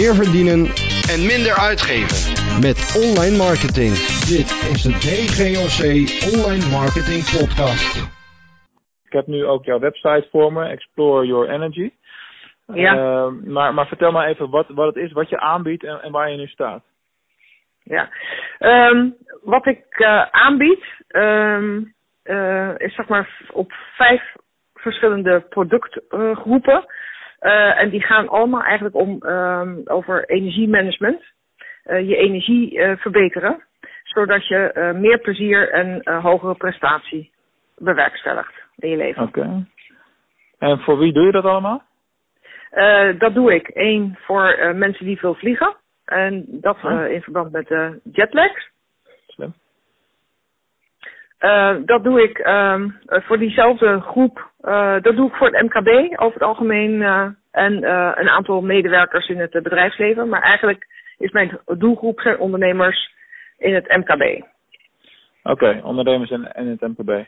meer verdienen en minder uitgeven. met online marketing. Dit is de DGOC Online Marketing Podcast. Ik heb nu ook jouw website voor me, Explore Your Energy. Ja. Eh, maar, maar vertel maar even wat, wat het is, wat je aanbiedt en, en waar je nu staat. Ja. Ehm, wat ik eh, aanbied ehm, eh, is zeg maar op vijf verschillende productgroepen. Eh, en die gaan allemaal eigenlijk om ehm, over energiemanagement. Eh, je energie eh, verbeteren. Zodat je meer plezier en hogere prestatie bewerkstelligt in je leven. Oké. En voor wie doe je dat allemaal? Dat doe ik. Eén voor mensen die veel vliegen. En dat in verband met jetlags. Eh, dat doe ik eh, voor diezelfde groep. eh, dat doe ik voor het MKB over het algemeen. eh, en een aantal medewerkers in het bedrijfsleven. Maar eigenlijk is mijn doelgroep zijn ondernemers in het MKB. Oké, ondernemers en, en het MKB.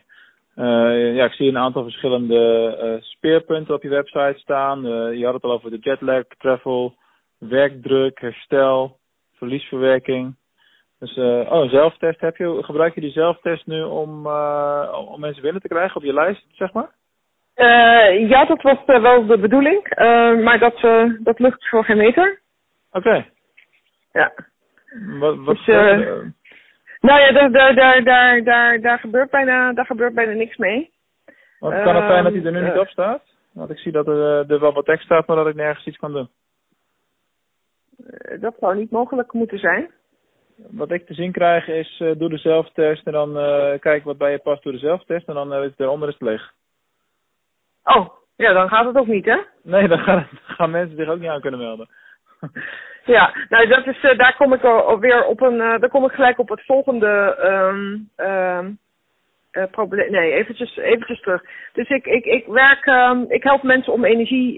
Ja, ik zie een aantal verschillende speerpunten op je website staan. Je had het al over de jetlag, travel, werkdruk, herstel, verliesverwerking. Dus, eh, oh, een zelftest heb je. Gebruik je die zelftest nu om, eh, om mensen binnen te krijgen op je lijst, zeg maar? Eh, ja, dat was wel de bedoeling. Maar dat, dat lukt voor geen meter. Oké. Ja. Wat, wat, Dus, Nou ja, daar, daar, daar, daar, daar, daar, gebeurt, bijna, daar gebeurt bijna niks mee. wat kan het zijn dat hij er nu ehm, niet op staat? Want ik zie dat er, er wel wat tekst staat, maar dat ik nergens iets kan doen. Dat zou niet mogelijk moeten zijn. Wat ik te zien krijg is, eh, doe de zelftest en dan eh, kijk wat bij je past, doe de zelftest en dan eh, is het eronder is leeg. Oh, ja, dan gaat het ook niet, hè? Nee, dan gaan, gaan mensen zich ook niet aan kunnen melden. Ja, nou, dat is, daar kom ik al, al weer op een, daar kom ik gelijk op het volgende ehm ehm eh, probleem. Nee, eventjes, eventjes terug. Dus ik, ik, ik werk, ehm, ik help mensen om energie,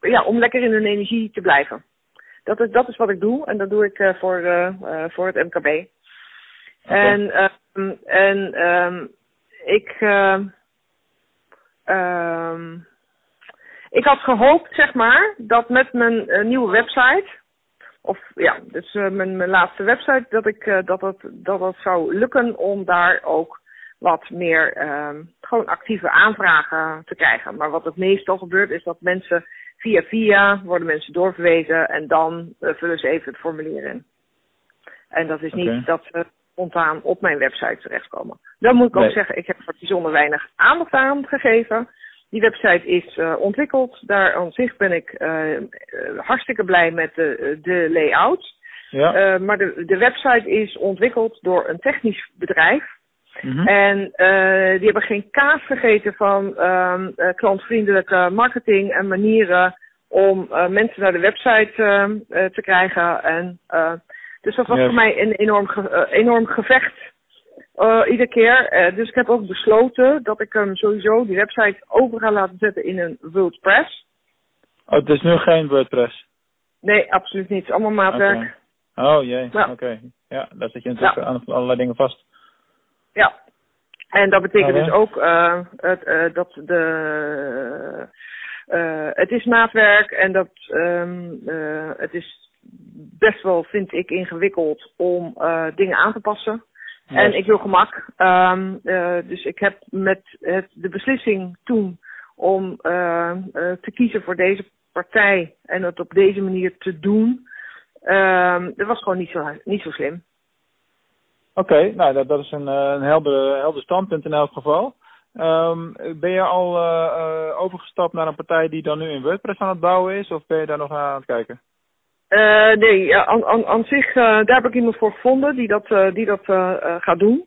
ja, om lekker in hun energie te blijven. Dat is, dat is wat ik doe en dat doe ik eh, voor, eh, eh, voor het MKB. En, ehm, en ehm, ik, ehm, ik had gehoopt, zeg maar, dat met mijn nieuwe website, of ja, dus mijn, mijn laatste website, dat ik dat, het, dat het zou lukken om daar ook wat meer gewoon actieve aanvragen te krijgen. Maar wat het meestal gebeurt is dat mensen via via worden mensen doorverwezen en dan eh, vullen ze even het formulier in. En dat is niet dat ze spontaan op mijn website terechtkomen. Dan moet ik ook Nee. zeggen, ik heb er bijzonder weinig aandacht aan gegeven. Die website is eh, ontwikkeld. Daar aan zich ben ik eh, hartstikke blij met de, de layout. Ja. Maar de, de website is ontwikkeld door een technisch bedrijf. Mhm. En eh, die hebben geen kaas gegeten van eh, klantvriendelijke marketing en manieren om eh, mensen naar de website ehm, eh, te krijgen. En, dus dat was voor mij een enorm, ge- enorm gevecht. iedere keer. Dus ik heb ook besloten dat ik hem sowieso die website over ga laten zetten in een WordPress. Oh, het is nu geen WordPress. Nee, absoluut niet. Allemaal maatwerk. Oh jee, Ja. oké. Ja, daar zit je natuurlijk Ja. aan allerlei dingen vast. Ja. En dat betekent dus ook eh, het, eh, dat de. eh, het is maatwerk en dat eh, het is best wel, vind ik, ingewikkeld om dingen aan te passen. En ik wil gemak. Eh, dus ik heb met het, de beslissing toen om te kiezen voor deze partij en het op deze manier te doen. ehm, dat was gewoon niet zo, niet zo slim. Oké, nou dat, dat is een, eh, een helder, helder standpunt in elk geval. Ehm, ben je al eh, eh, overgestapt naar een partij die dan nu in WordPress aan het bouwen is, of ben je daar nog aan het kijken? Eh, nee, aan, aan, aan zich, eh, daar heb ik iemand voor gevonden die dat, eh, die dat eh, eh, gaat doen.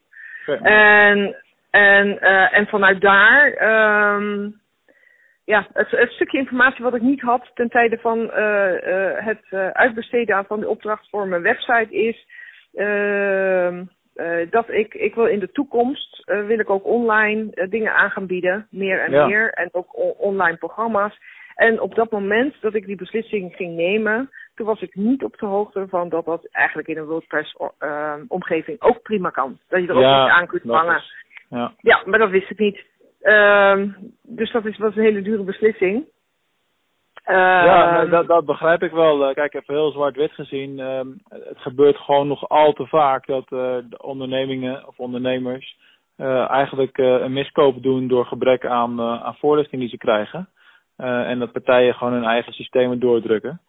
En, en, eh, en vanuit daar, ehm, ja, het, het stukje informatie wat ik niet had ten tijde van eh, eh, het eh, uitbesteden van de opdracht voor mijn website is ehm, eh, dat ik, ik wil in de toekomst, eh, wil ik ook online eh, dingen aan gaan bieden, meer en Ja. meer, en ook online programma's. En op dat moment dat ik die beslissing ging nemen, toen was ik niet op de hoogte van dat dat eigenlijk in een WordPress omgeving ook prima kan. Dat je er ook Ja, iets aan kunt is- Ja. Ja, maar dat wist ik niet. Ehm, dus dat is, was een hele dure beslissing. Ja, Ehm, nee, dat, dat begrijp ik wel. Eh, Kijk, even heel zwart-wit gezien. ehm, het gebeurt gewoon nog al te vaak dat eh, de ondernemingen of ondernemers eh, eigenlijk een miskoop doen door gebrek aan, aan voorlichting die ze krijgen. En dat partijen gewoon hun eigen systemen doordrukken.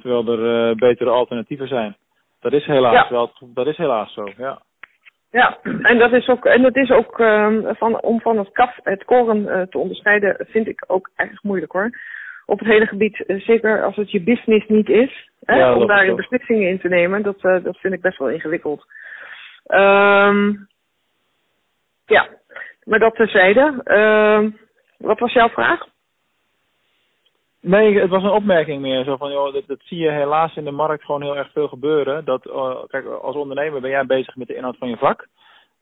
Terwijl er betere alternatieven zijn. Dat is helaas Ja. wel, dat is helaas zo, ja. Ja, en dat is ook, en dat is ook ehm, van, om van het kaf het koren te onderscheiden, vind ik ook erg moeilijk hoor. Op het hele gebied, eh, zeker als het je business niet is, hè, Ja, om daarin beslissingen in te nemen, dat, eh, dat vind ik best wel ingewikkeld. Ehm ja, maar dat terzijde. Ehm wat was jouw vraag? Nee, het was een opmerking meer. Zo van, joh, dat, dat zie je helaas in de markt gewoon heel erg veel gebeuren. Dat, eh, kijk, als ondernemer ben jij bezig met de inhoud van je vak.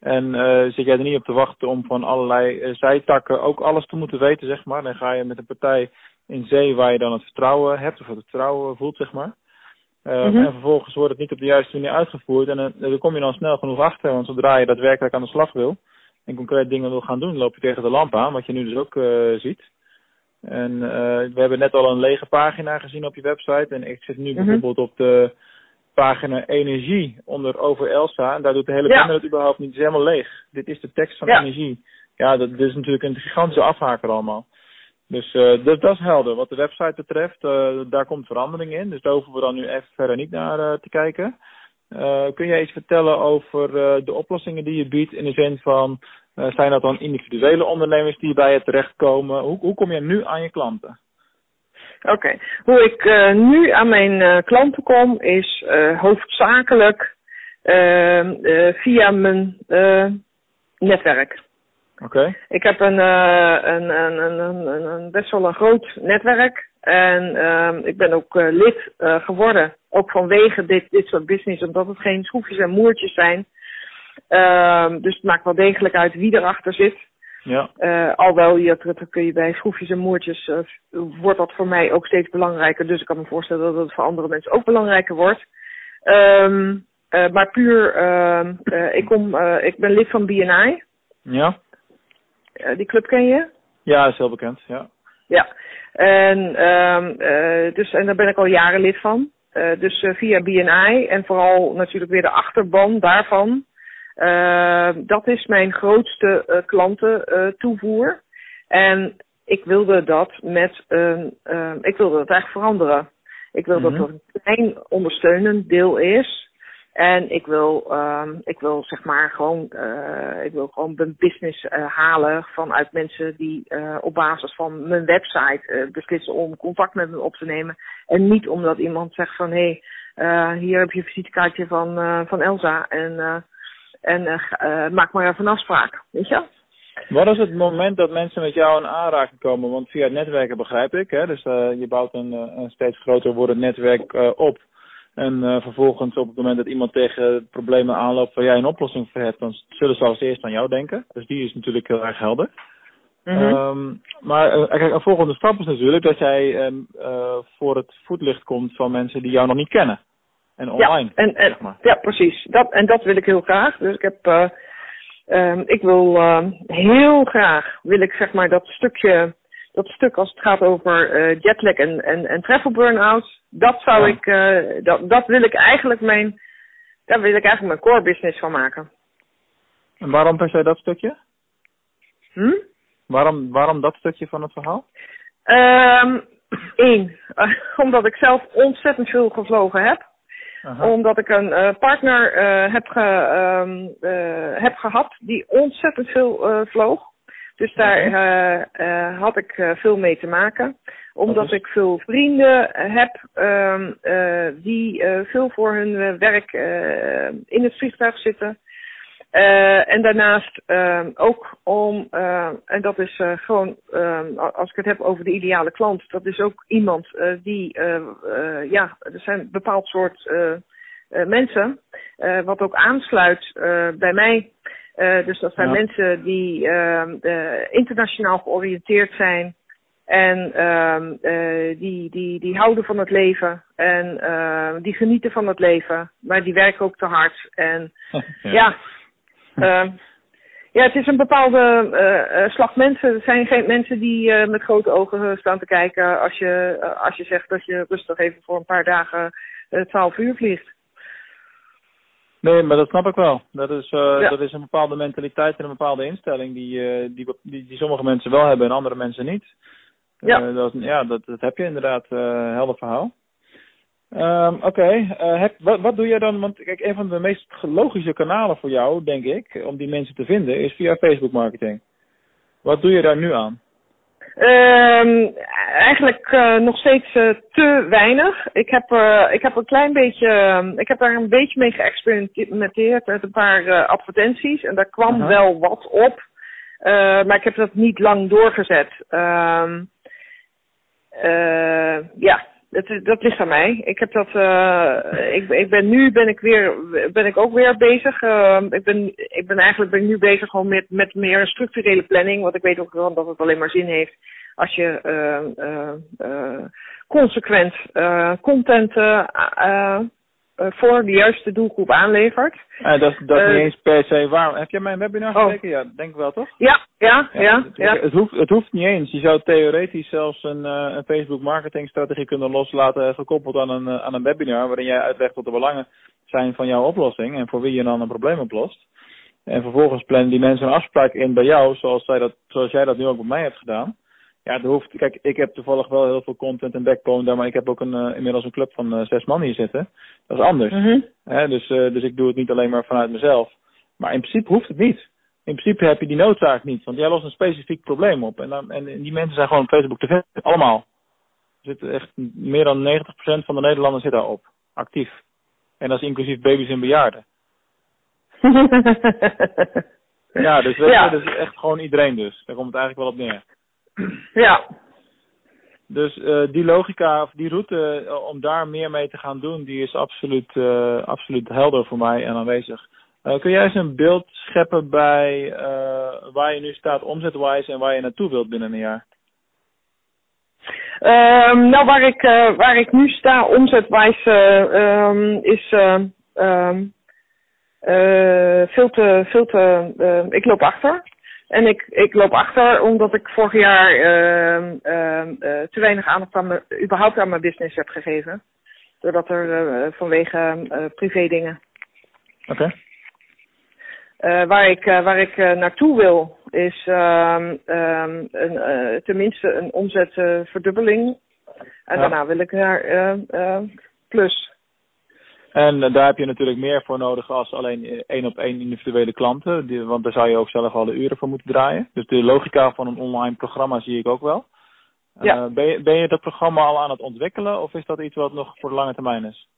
En zit jij er niet op te wachten om van allerlei zijtakken ook alles te moeten weten, zeg maar. Dan ga je met een partij in zee waar je dan het vertrouwen hebt, of het vertrouwen voelt, zeg maar. Eh, Mhm. En vervolgens wordt het niet op de juiste manier uitgevoerd. En uh, daar kom je dan snel genoeg achter. Want zodra je daadwerkelijk aan de slag wil en concreet dingen wil gaan doen, loop je tegen de lamp aan. Wat je nu dus ook uh, ziet. En uh, we hebben net al een lege pagina gezien op je website. En ik zit nu Mhm. bijvoorbeeld op de pagina energie onder over Elsa. En daar doet de hele Ja. banner het überhaupt niet. Het is helemaal leeg. Dit is de tekst van Ja. energie. Ja, dat, dat is natuurlijk een gigantische afhaker allemaal. Dus uh, dat, dat is helder. Wat de website betreft, uh, daar komt verandering in. Dus daar hoeven we dan nu even verder niet naar uh, te kijken. Kun jij iets vertellen over de oplossingen die je biedt? In de zin van, zijn dat dan individuele ondernemers die bij je terechtkomen? Hoe, hoe kom je nu aan je klanten? Oké, hoe ik nu aan mijn klanten kom is hoofdzakelijk uh, via mijn netwerk. Oké. Ik heb een, een, een, een, een, een, best wel een groot netwerk en ik ben ook lid geworden, ook vanwege dit, dit soort business, omdat het geen schroefjes en moertjes zijn. Ehm, dus het maakt wel degelijk uit wie erachter zit. Ja. Uh, alhoewel, je, dat kun je bij schroefjes en moertjes, uh, wordt dat voor mij ook steeds belangrijker. Dus ik kan me voorstellen dat het voor andere mensen ook belangrijker wordt. Um, uh, maar puur, ik, kom, ik ben lid van BNI. Ja. Die club ken je? Ja, is heel bekend, ja. Ja, en, um, dus, en daar ben ik al jaren lid van. dus via BNI en vooral natuurlijk weer de achterban daarvan. Uh, dat is mijn grootste klantentoevoer. en ik wilde dat met een, uh, ik wilde dat eigenlijk veranderen. Ik wil dat er een klein ondersteunend deel is. En ik wil, um, ik wil zeg maar gewoon, uh, ik wil gewoon mijn business uh, halen vanuit mensen die uh, op basis van mijn website beslissen om contact met me op te nemen. En niet omdat iemand zegt van hé, hey, hier heb je een visitekaartje van, van Elsa en en maak maar even een afspraak, weet je? Wat is het moment dat mensen met jou in aanraking komen? Want via netwerken begrijp ik, hè? dus je bouwt een, een, steeds groter wordend netwerk op. En vervolgens op het moment dat iemand tegen problemen aanloopt waar jij een oplossing voor hebt, dan zullen ze als eerst aan jou denken. Dus die is natuurlijk heel erg helder. Mm -hmm. um, maar kijk, een volgende stap is natuurlijk dat jij um, voor het voetlicht komt van mensen die jou nog niet kennen. En online. Ja, en, en, zeg maar. ja precies. Dat, en dat wil ik heel graag. Dus ik heb, um, ik wil heel graag, wil ik zeg maar dat stukje, dat stuk als het gaat over uh, jetlag en, en, en travel burn-out, dat zou Ja. ik, uh, dat, dat wil ik eigenlijk mijn, daar wil ik eigenlijk mijn core business van maken. En waarom per se dat stukje? Hm? Waarom, waarom dat stukje van het verhaal? Um, Eén, omdat ik zelf ontzettend veel gevlogen heb. Aha. Omdat ik een uh, partner heb, ge, um, uh, heb gehad die ontzettend veel vloog. Dus daar Oké. had ik veel mee te maken. Omdat is- ik veel vrienden heb um, die veel voor hun werk in het vliegtuig zitten. En daarnaast uh, ook om, en dat is gewoon, als ik het heb over de ideale klant, dat is ook iemand die, ja, er zijn een bepaald soort mensen, wat ook aansluit bij mij. Dus dat zijn Ja. mensen die internationaal georiënteerd zijn en die, die, die houden van het leven en die genieten van het leven, maar die werken ook te hard. En ja, uh, ja, het is een bepaalde uh, uh, slag mensen. Het zijn geen mensen die uh, met grote ogen staan te kijken als je, als je zegt dat je rustig even voor een paar dagen 12 uur vliegt. Nee, maar dat snap ik wel. Dat is, ja. dat is een bepaalde mentaliteit en een bepaalde instelling die, die, die, die, sommige mensen wel hebben en andere mensen niet. Ja, dat, ja dat, dat heb je inderdaad, helder verhaal. Um, Oké, okay. uh, wat, wat doe jij dan? Want kijk, een van de meest logische kanalen voor jou, denk ik, om die mensen te vinden, is via Facebook marketing. Wat doe je daar nu aan? Um, eigenlijk uh, nog steeds uh, te weinig. Ik heb, uh, ik heb een klein beetje, ik heb daar een beetje mee geëxperimenteerd met een paar advertenties en daar kwam -huh. wel wat op, maar ik heb dat niet lang doorgezet. Um, ja, dat, dat ligt aan mij. Ik heb dat. Uh, ik, ik ben nu ben ik weer ben ik ook weer bezig. Uh, ik ben ik ben eigenlijk ben ik nu bezig gewoon met met meer structurele planning. Want ik weet ook wel dat het alleen maar zin heeft als je uh, consequent content voor de juiste doelgroep aanlevert. Uh, dat, dat uh, niet eens per se waar. Heb jij mijn webinar oh. gekeken? Ja, denk ik wel, toch? Ja, ja, ja. ja, het, ja. Het, hoeft, het hoeft niet eens. Je zou theoretisch zelfs een, uh, een Facebook marketingstrategie kunnen loslaten gekoppeld aan een, aan een webinar waarin jij uitlegt wat de belangen zijn van jouw oplossing en voor wie je dan een probleem oplost. En vervolgens plannen die mensen een afspraak in bij jou, zoals, zij dat, zoals jij dat nu ook bij mij hebt gedaan. Ja, er hoeft, kijk, ik heb toevallig wel heel veel content en backbone daar, maar ik heb ook een, uh, inmiddels een club van uh, zes man hier zitten. Dat is anders. Mm -hmm. Hè, dus, uh, dus ik doe het niet alleen maar vanuit mezelf. Maar in principe hoeft het niet. In principe heb je die noodzaak niet, want jij lost een specifiek probleem op. En, dan, en die mensen zijn gewoon op Facebook te vinden, allemaal. Er zitten echt meer dan 90% van de Nederlanders zit daarop, actief. En dat is inclusief baby's en bejaarden. ja, dus weet ja. je, dat is echt gewoon iedereen dus. Daar komt het eigenlijk wel op neer. Ja. Dus uh, die logica of die route uh, om daar meer mee te gaan doen, die is absoluut, uh, absoluut helder voor mij en aanwezig. kun jij eens een beeld scheppen bij waar je nu staat omzetwijs en waar je naartoe wilt binnen een jaar? Um, nou, waar ik, waar ik nu sta omzetwijs um, is um, veel te, veel te, ik loop achter. En ik, ik loop achter omdat ik vorig jaar uh, te weinig aandacht aan me, überhaupt aan mijn business heb gegeven. Doordat er uh, vanwege uh, privé dingen. Oké. Okay. waar ik, waar ik naartoe wil is een, tenminste een omzetverdubbeling. en ja. daarna wil ik naar plus. En uh, daar heb je natuurlijk meer voor nodig als alleen één op één individuele klanten. Want daar zou je ook zelf alle uren voor moeten draaien. Dus de logica van een online programma zie ik ook wel. Ja. Uh, ben, je, ben je dat programma al aan het ontwikkelen of is dat iets wat nog voor de lange termijn is?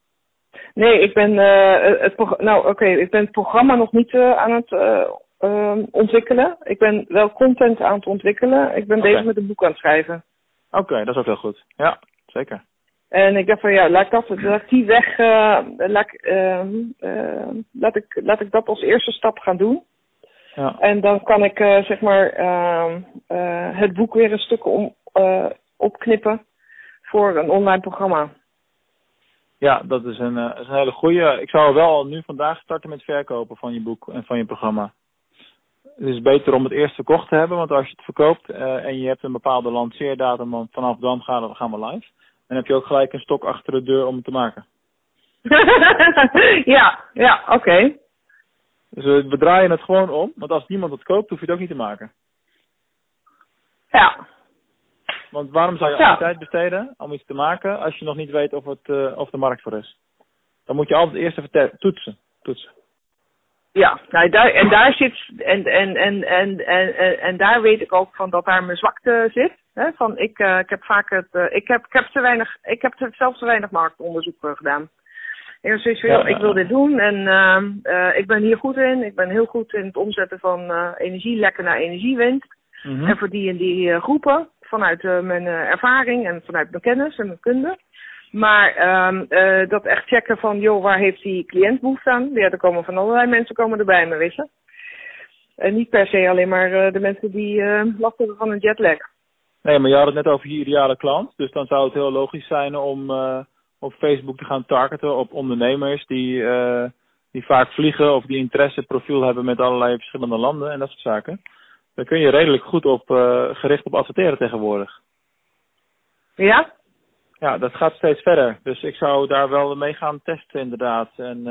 Nee, ik ben, uh, het, nou, oké, okay, ik ben het programma nog niet aan het ontwikkelen. Ik ben wel content aan het ontwikkelen. Ik ben okay. bezig met een boek aan het schrijven. Oké, okay, dat is ook heel goed. Ja, zeker. En ik dacht van ja, laat ik, dat, laat ik die weg, uh, laat, ik, uh, uh, laat, ik, laat ik dat als eerste stap gaan doen. Ja. En dan kan ik uh, zeg maar het boek weer een stuk om, opknippen voor een online programma. Ja, dat is een, is een hele goede. Ik zou wel nu vandaag starten met verkopen van je boek en van je programma. Het is beter om het eerst verkocht te hebben, want als je het verkoopt en je hebt een bepaalde lanceerdatum, vanaf dan gaan we, gaan we live. En heb je ook gelijk een stok achter de deur om het te maken. ja, ja, oké. Okay. Dus we, draaien het gewoon om, want als niemand het koopt, hoef je het ook niet te maken. Ja. Want waarom zou je ja. altijd tijd besteden om iets te maken als je nog niet weet of, het, uh, of de markt voor is? Dan moet je altijd eerst even toetsen. toetsen. Ja, nou, daar, en daar zit en, en, en, en, en, en daar weet ik ook van dat daar mijn zwakte zit. Hè, van ik, uh, ik heb vaak het, uh, ik heb, ik heb te weinig, ik heb te, zelf te weinig marktonderzoek uh, gedaan. Ik zoiets van, ja, ik wil dit doen en uh, ik ben hier goed in. Ik ben heel goed in het omzetten van energielekken naar energiewinst. Mm -hmm. En voor die en die groepen, vanuit mijn ervaring en vanuit mijn kennis en mijn kunde. Maar um, uh, dat echt checken van, joh, waar heeft die cliënt behoefte aan? Ja, er komen van allerlei mensen komen erbij me, weet je. En niet per se alleen maar uh, de mensen die uh, last hebben van een jetlag. Nee, maar je had het net over je ideale klant. Dus dan zou het heel logisch zijn om uh, op Facebook te gaan targeten op ondernemers die, uh, die vaak vliegen of die interesseprofiel hebben met allerlei verschillende landen en dat soort zaken. Daar kun je redelijk goed op uh, gericht op adverteren tegenwoordig. Ja? Ja, dat gaat steeds verder. Dus ik zou daar wel mee gaan testen inderdaad. En,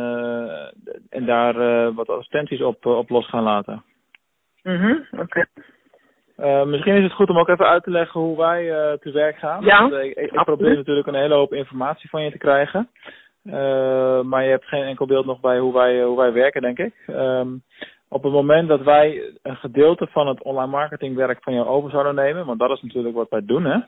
en daar wat advertenties op, op los gaan laten. Mhm, oké. Okay. Uh, misschien is het goed om ook even uit te leggen hoe wij uh, te werk gaan. Ja, Want, uh, ik, ik probeer natuurlijk een hele hoop informatie van je te krijgen. maar je hebt geen enkel beeld nog bij hoe wij, hoe wij werken, denk ik. Um, op het moment dat wij een gedeelte van het online marketingwerk van jou over zouden nemen, want dat is natuurlijk wat wij doen, hè.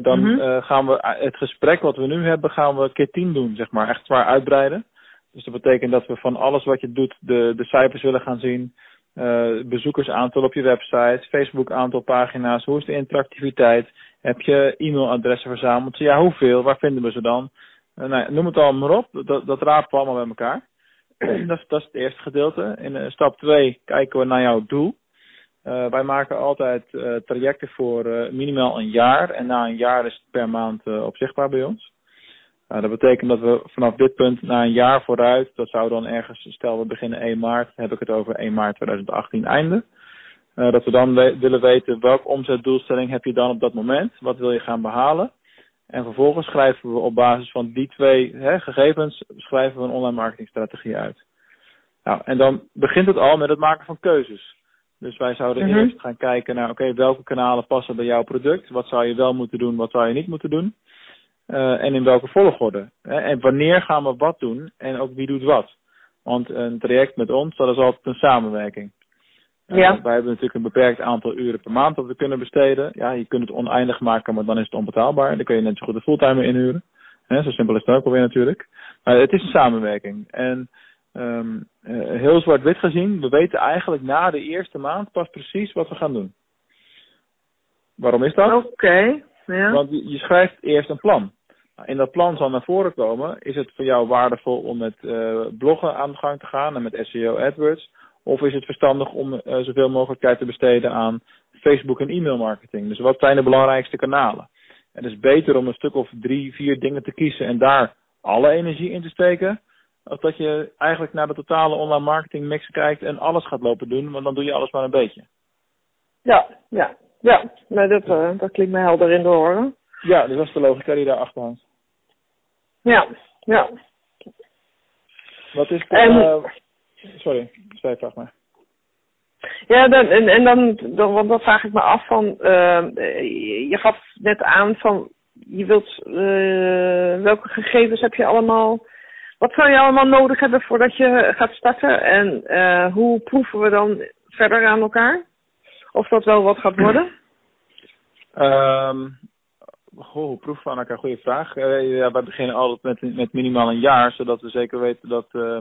dan mm -hmm. gaan we het gesprek wat we nu hebben, gaan we keer tien doen, zeg maar. Echt zwaar uitbreiden. Dus dat betekent dat we van alles wat je doet de, de cijfers willen gaan zien. Uh, bezoekersaantal op je website, Facebook aantal pagina's, hoe is de interactiviteit, heb je e-mailadressen verzameld, ja hoeveel, waar vinden we ze dan? Uh, nou, noem het allemaal maar op, dat, dat we allemaal bij elkaar. dat, is, dat is het eerste gedeelte. In uh, stap 2 kijken we naar jouw doel. wij maken altijd trajecten voor minimaal een jaar en na een jaar is het per maand op zichtbaar bij ons. Nou, dat betekent dat we vanaf dit punt na een jaar vooruit, dat zou dan ergens, stel we beginnen 1 maart, heb ik het over 1 maart 2018 einde. Uh, dat we dan we willen weten welke omzetdoelstelling heb je dan op dat moment, wat wil je gaan behalen. En vervolgens schrijven we op basis van die twee hè, gegevens, schrijven we een online marketingstrategie uit. Nou, en dan begint het al met het maken van keuzes. Dus wij zouden Mhm. eerst gaan kijken naar, oké, welke kanalen passen bij jouw product? Wat zou je wel moeten doen, wat zou je niet moeten doen? Uh, en in welke volgorde. Hè? En wanneer gaan we wat doen en ook wie doet wat. Want een traject met ons, dat is altijd een samenwerking. Uh, Ja. wij hebben natuurlijk een beperkt aantal uren per maand dat we kunnen besteden. Ja, je kunt het oneindig maken, maar dan is het onbetaalbaar. Dan kun je net zo goed een fulltimer inhuren. Hè, zo simpel is het ook alweer natuurlijk. Maar het is een samenwerking. En um, uh, heel zwart-wit gezien, we weten eigenlijk na de eerste maand pas precies wat we gaan doen. Waarom is dat? Oké, okay. ja. Want je, je schrijft eerst een plan. Nou, in dat plan zal naar voren komen, is het voor jou waardevol om met uh, bloggen aan de gang te gaan en met SEO AdWords? Of is het verstandig om uh, zoveel mogelijk tijd te besteden aan Facebook en e-mail marketing? Dus wat zijn de belangrijkste kanalen? Het is beter om een stuk of drie, vier dingen te kiezen en daar alle energie in te steken. Als dat je eigenlijk naar de totale online marketing mix kijkt en alles gaat lopen doen, want dan doe je alles maar een beetje. Ja, ja, ja. Nee, dat, uh, dat klinkt me helder in de oren. Ja, dus dat is de logica die daarachter hangt. Ja, ja. Wat is de... En- Uh, sorry, zij vraag maar. Ja, dan, en, en dan, dan, want dan vraag ik me af van, uh, je gaf net aan van, je wilt, uh, welke gegevens heb je allemaal, wat zou je allemaal nodig hebben voordat je gaat starten en uh, hoe proeven we dan verder aan elkaar? Of dat wel wat gaat worden? Um, goh, elkaar? Goeie vraag. Uh, ja, wij beginnen altijd met, met minimaal een jaar, zodat we zeker weten dat, uh,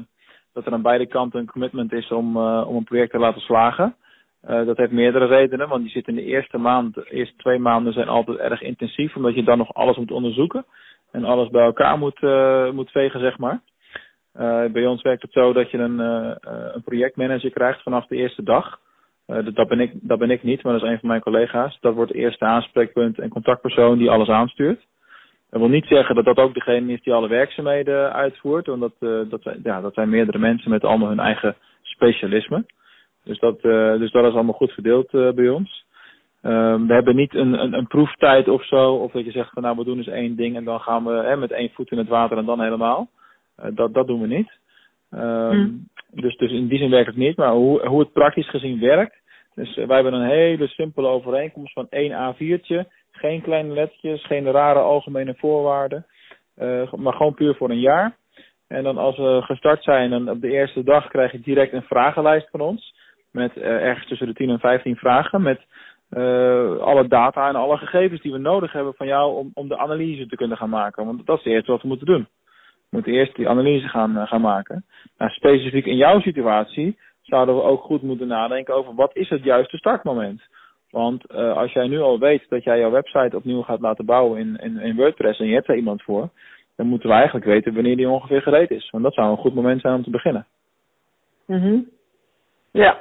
dat er aan beide kanten een commitment is om, uh, om een project te laten slagen. Dat heeft meerdere redenen, want je zit in de eerste maand, de eerste twee maanden zijn altijd erg intensief, omdat je dan nog alles moet onderzoeken en alles bij elkaar moet, moet vegen, zeg maar. Bij ons werkt het zo dat je een, een projectmanager krijgt vanaf de eerste dag. Uh, dat, ben ik, dat ben ik niet, maar dat is een van mijn collega's. Dat wordt de eerste aanspreekpunt en contactpersoon die alles aanstuurt. Dat wil niet zeggen dat dat ook degene is die alle werkzaamheden uitvoert, want dat, uh, dat, zijn, ja, dat zijn meerdere mensen met allemaal hun eigen specialisme. Dus dat, uh, dus dat is allemaal goed verdeeld bij ons. Um, we hebben niet een, een, een proeftijd of zo, of dat je zegt van nou we doen eens één ding en dan gaan we hè, met één voet in het water en dan helemaal. Dat, dat doen we niet. Um, Hmm. dus, dus in die zin werkt het niet, maar hoe, hoe het praktisch gezien werkt. Dus uh, wij hebben een hele simpele overeenkomst van één A4'tje. Geen kleine lettertjes, geen rare algemene voorwaarden. Uh, maar gewoon puur voor een jaar. En dan als we gestart zijn, dan op de eerste dag krijg je direct een vragenlijst van ons. Met uh, ergens tussen de 10 en 15 vragen. Met alle data en alle gegevens die we nodig hebben van jou om, om de analyse te kunnen gaan maken. Want dat is het eerste wat we moeten doen. We moeten eerst die analyse gaan, gaan maken. Nou, specifiek in jouw situatie zouden we ook goed moeten nadenken over wat is het juiste startmoment. Want uh, als jij nu al weet dat jij jouw website opnieuw gaat laten bouwen in, in, in WordPress en je hebt er iemand voor, dan moeten we eigenlijk weten wanneer die ongeveer gereed is. Want dat zou een goed moment zijn om te beginnen. Mm-hmm. Ja.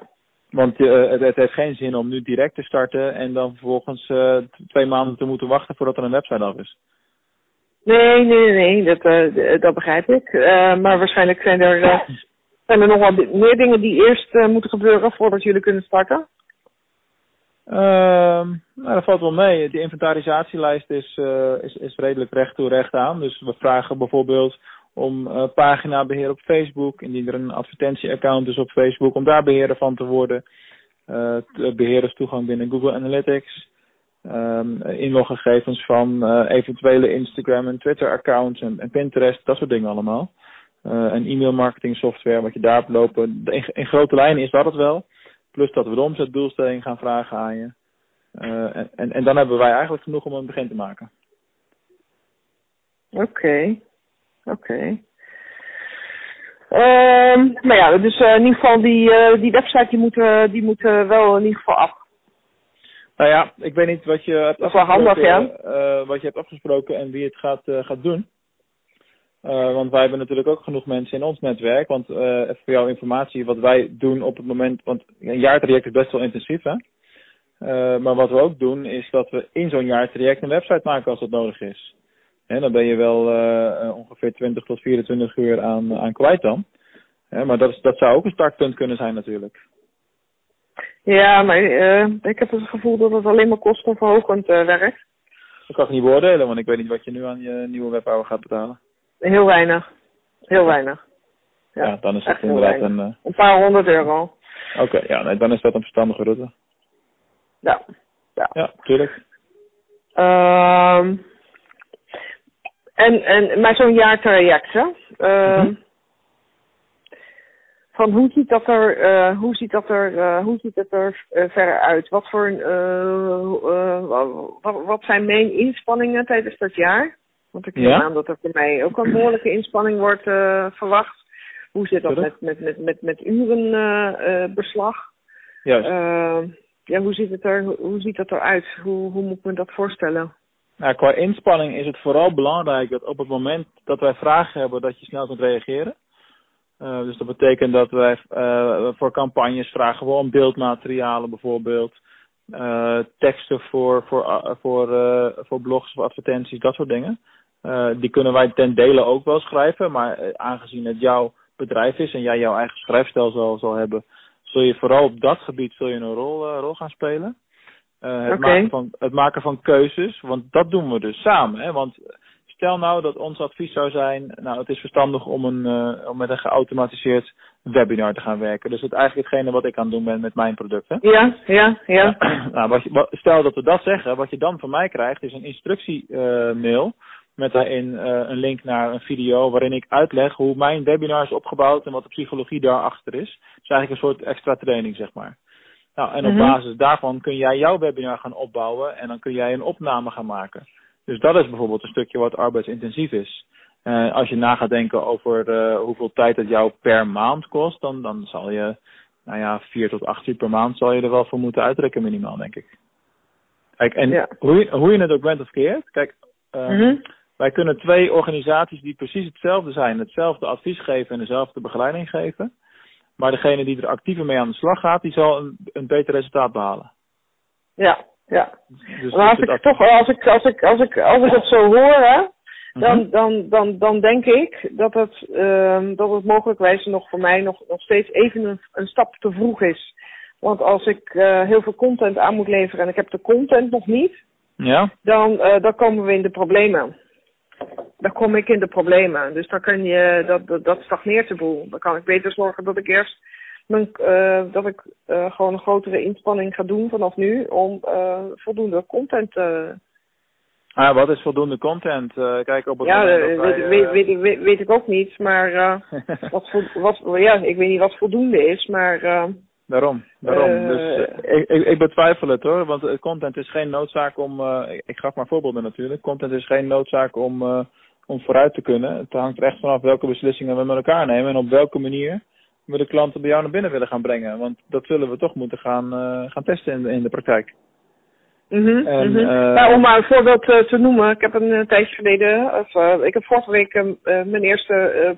Want uh, het, het, heeft geen zin om nu direct te starten en dan vervolgens uh, twee maanden te moeten wachten voordat er een website af is. Nee, nee, nee, dat, dat begrijp ik. Maar waarschijnlijk zijn er Zijn er nog di- meer dingen die eerst eh, moeten gebeuren voordat jullie kunnen starten? Ehm, nou, dat valt wel mee. Die inventarisatielijst is, eh, is, is redelijk recht toe recht aan. Dus we vragen bijvoorbeeld om eh paginabeheer op Facebook. Indien er een advertentieaccount is op Facebook, om daar beheerder van te worden. Eh, t- beheerderstoegang binnen Google Analytics. Ehm, inloggegevens van eventuele Instagram en Twitter accounts en Pinterest, dat soort dingen allemaal. Eh, en e-mail marketing software, wat je daar hebt lopen. In, in grote lijnen is dat het wel. Plus dat we de omzetdoelstelling gaan vragen aan je. Eh, en, en, en dan hebben wij eigenlijk genoeg om een begin te maken. Oké, oké. Ehm, maar ja, dus eh, in ieder geval die, die website die moet, die moet wel in ieder geval af. Nou ja, ik weet niet wat je hebt afgesproken, wat je hebt afgesproken en wie het gaat, gaat doen. Eh, want wij hebben natuurlijk ook genoeg mensen in ons netwerk. Want eh, even voor jouw informatie, wat wij doen op het moment. Want een jaartraject is best wel intensief, hè? Eh, maar wat we ook doen, is dat we in zo'n jaartraject een website maken als dat nodig is. En dan ben je wel ongeveer 20 tot 24 uur aan, aan kwijt dan. Maar dat, is, dat zou ook een startpunt kunnen zijn natuurlijk. Ja, maar ik heb het gevoel dat het alleen maar kostenverhogend werkt. Dat kan ik niet beoordelen, want ik weet niet wat je nu aan je nieuwe webbouwer gaat betalen. Heel weinig. Heel weinig. Ja, Ja, dan is het inderdaad een... Een paar honderd euro. Oké, ja, nee, dan is dat een verstandige route. Ja. ja. Ja, tuurlijk. Ehm en, en, maar zo'n jaartraject, hè? Mhm. Van hoe ziet dat er, eh, hoe ziet dat er, eh, hoe ziet het er verder uit? Wat voor, een, wat, wat zijn mijn inspanningen tijdens dat jaar? Want ik neem Ja. aan dat er voor mij ook een behoorlijke inspanning wordt eh, verwacht. Hoe zit dat met, met, met, met, met urenbeslag? Juist. Ehm, ja, hoe ziet het er, hoe ziet dat eruit? Hoe, hoe moet ik me dat voorstellen? Nou, qua inspanning is het vooral belangrijk dat op het moment dat wij vragen hebben, dat je snel kunt reageren. Eh, dus dat betekent dat wij eh, voor campagnes vragen we om beeldmaterialen bijvoorbeeld. eh, teksten voor, voor, eh, voor, eh, voor blogs of advertenties, dat soort dingen. Eh, die kunnen wij ten dele ook wel schrijven, maar eh, aangezien het jouw bedrijf is en jij jouw eigen schrijfstijl zal, zal hebben, zul je vooral op dat gebied zul je een rol, eh, rol gaan spelen. Het, maken van, het maken van keuzes, want dat doen we dus samen. Hè? Want stel nou dat ons advies zou zijn, nou het is verstandig om, een, om met een geautomatiseerd webinar te gaan werken. Dus het eigenlijk hetgene wat ik aan het doen ben met mijn producten. Ja, ja, ja. nou, wat je, wat- stel dat we dat zeggen, wat je dan van mij krijgt is een instructiemail met daarin eh, een link naar een video waarin ik uitleg hoe mijn webinar is opgebouwd en wat de psychologie daarachter is. Dus eigenlijk een soort extra training, zeg maar. Nou, en op Mhm. basis daarvan kun jij jouw webinar gaan opbouwen en dan kun jij een opname gaan maken. Dus dat is bijvoorbeeld een stukje wat arbeidsintensief is. Eh, als je na gaat denken over eh, hoeveel tijd het jou per maand kost, dan, dan zal je, nou ja, vier tot acht uur per maand zal je er wel voor moeten uittrekken minimaal, denk ik. Kijk, en Ja. hoe, je, hoe je het ook bent of keert, kijk, eh, Mhm. Wij kunnen twee organisaties die precies hetzelfde zijn, hetzelfde advies geven en dezelfde begeleiding geven. Maar degene die er actiever mee aan de slag gaat, die zal een, een beter resultaat behalen. Ja, ja. Dus, Maar als ik toch, als ik, als ik, als ik, als ik het zo hoor, hè, dan, Mhm. dan, dan, dan denk ik dat het, ehm dat het mogelijkwijs nog voor mij nog, nog steeds even een, een stap te vroeg is. Want als ik eh, heel veel content aan moet leveren en ik heb de content nog niet, Ja? dan, eh, dan komen we in de problemen. Dan kom ik in de problemen. Dus dan kan je, dat, dat, dat stagneert de boel. Dan kan ik beter zorgen dat ik eerst mijn, eh, dat ik eh, gewoon een grotere inspanning ga doen vanaf nu om eh, voldoende content te. Ah, wat is voldoende content? Kijk, op het ja, dat wij, weet, weet, weet, ik- weet, weet ik ook niet, maar wat, vo- wat, ja, ik weet niet wat voldoende is, maar Daarom, daarom. Eh, dus eh, ik, ik, ik betwijfel het hoor, want eh, content is geen noodzaak om, eh, ik, gaf maar voorbeelden natuurlijk, content is geen noodzaak om, om vooruit te kunnen. Het hangt er echt vanaf welke beslissingen we met elkaar nemen en op welke manier we de klanten bij jou naar binnen willen gaan brengen. Want dat zullen we toch moeten gaan, gaan testen in de, in de praktijk. Mhm, En, mhm. nou, om maar een voorbeeld te noemen. Ik heb een tijdje geleden, of, ik heb vorige week mijn eerste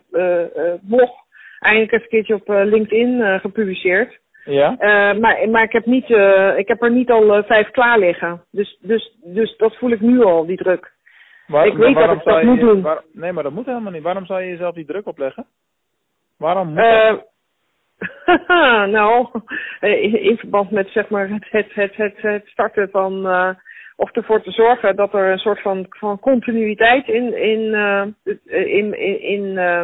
blog eindelijk eens een keertje op LinkedIn gepubliceerd. Ja? Eh, maar, maar ik heb, niet, eh, ik heb er niet al eh, vijf klaar liggen. Dus, dus, dus dat voel ik nu al, die druk. Waar- Ik weet dat ik dat moet doen. waar- nee, maar dat moet helemaal niet. Waarom zou je jezelf die druk opleggen? Waarom moet dat? nou, in, in verband met zeg maar het, het, het, het, het starten van of ervoor te zorgen dat er een soort van, van continuïteit in, in, uh, in, in, in uh,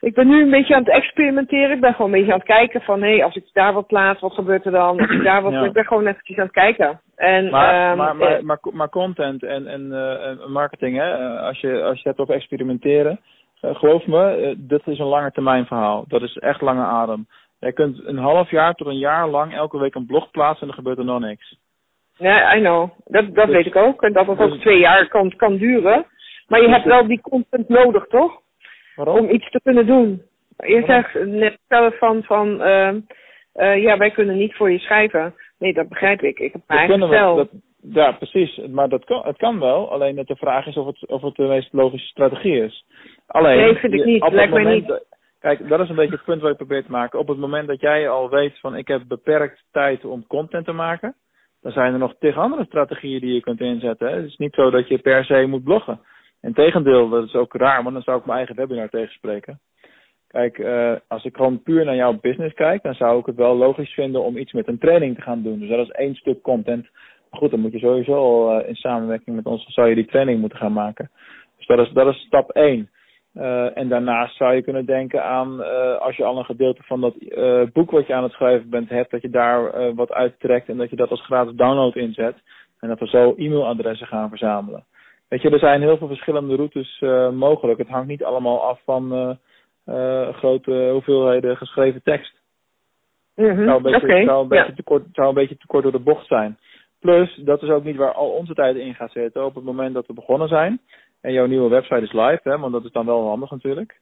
ik ben nu een beetje aan het experimenteren. Ik ben gewoon een beetje aan het kijken van, hé, als ik daar wat plaats, wat gebeurt er dan? Als ik daar wat, ja. ik ben gewoon eventjes aan het kijken. En, maar, um, maar, maar, maar, maar, content en, en uh, marketing, hè, als je, als je het over experimenteren, uh, geloof me, uh, dit is een lange termijn verhaal. Dat is echt lange adem. Jij kunt een half jaar tot een jaar lang elke week een blog plaatsen en er gebeurt er nog niks. Nee, I know. Dat, dat dus, weet ik ook. En dat het ook dus, twee jaar kan, kan duren. Maar je dus, hebt wel die content nodig, toch? Waarom? Om iets te kunnen doen. Je zegt net zelf van, van uh, uh, ja, wij kunnen niet voor je schrijven. Nee, dat begrijp ik. Ik heb mijn eigen stijl. Dat, ja, precies. Maar dat kan, het kan wel. Alleen de vraag is of het, of het de meest logische strategie is. Alleen, nee, vind ik niet. Lijkt mij niet. Kijk, dat is een beetje het punt wat ik probeer te maken. Op het moment dat jij al weet van ik heb beperkt tijd om content te maken, dan zijn er nog tegen andere strategieën die je kunt inzetten. Hè. Het is niet zo dat je per se moet bloggen. Integendeel, dat is ook raar, want dan zou ik mijn eigen webinar tegenspreken. Kijk, uh, als ik gewoon puur naar jouw business kijk, dan zou ik het wel logisch vinden om iets met een training te gaan doen. Dus dat is één stuk content. Maar goed, dan moet je sowieso al uh, in samenwerking met ons, zou je die training moeten gaan maken. Dus dat is, dat is stap één. Uh, en daarnaast zou je kunnen denken aan, als je al een gedeelte van dat boek wat je aan het schrijven bent hebt, dat je daar wat uittrekt en dat je dat als gratis download inzet. En dat we zo e-mailadressen gaan verzamelen. Weet je, er zijn heel veel verschillende routes mogelijk. Het hangt niet allemaal af van uh, grote hoeveelheden geschreven tekst. Mm -hmm. zou, een beetje, okay. zou, een beetje ja. te kort, zou een beetje te kort door de bocht zijn. Plus, dat is ook niet waar al onze tijd in gaat zitten. Op het moment dat we begonnen zijn en jouw nieuwe website is live, hè, want dat is dan wel handig natuurlijk.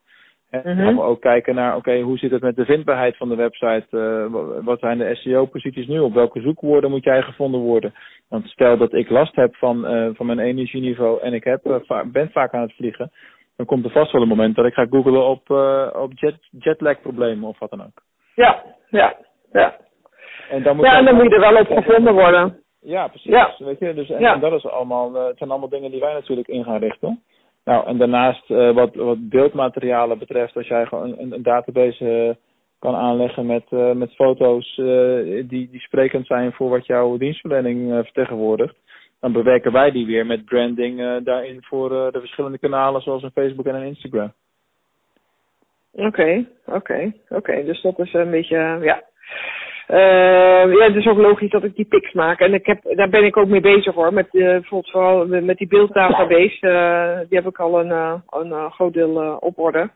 En dan Mhm. gaan we ook kijken naar, oké, hoe zit het met de vindbaarheid van de website? Uh, wat zijn de SEO-posities nu? Op welke zoekwoorden moet jij gevonden worden? Want stel dat ik last heb van, uh, van mijn energieniveau en ik heb, uh, va ben vaak aan het vliegen, dan komt er vast wel een moment dat ik ga googlen op, op jet, jetlag problemen of wat dan ook. Ja, ja, ja. En dan moet, ja, en dan moet je er wel op gevonden worden. Ja, precies. Ja. Weet je? Dus, en, Ja. en dat is allemaal, het zijn allemaal dingen die wij natuurlijk in gaan richten. Nou, en daarnaast uh, wat, wat beeldmaterialen betreft, als jij gewoon een, een database uh, kan aanleggen met, uh, met foto's die, die sprekend zijn voor wat jouw dienstverlening vertegenwoordigt, dan bewerken wij die weer met branding daarin voor de verschillende kanalen zoals een Facebook en een Instagram. Oké, oké, oké. Dus dat is een beetje, ja. Uh, ja, het is ook logisch dat ik die pics maak. En ik heb, daar ben ik ook mee bezig hoor. Met uh, bijvoorbeeld vooral met die beelddatabase. Uh, die heb ik al een, uh, een groot deel op orde.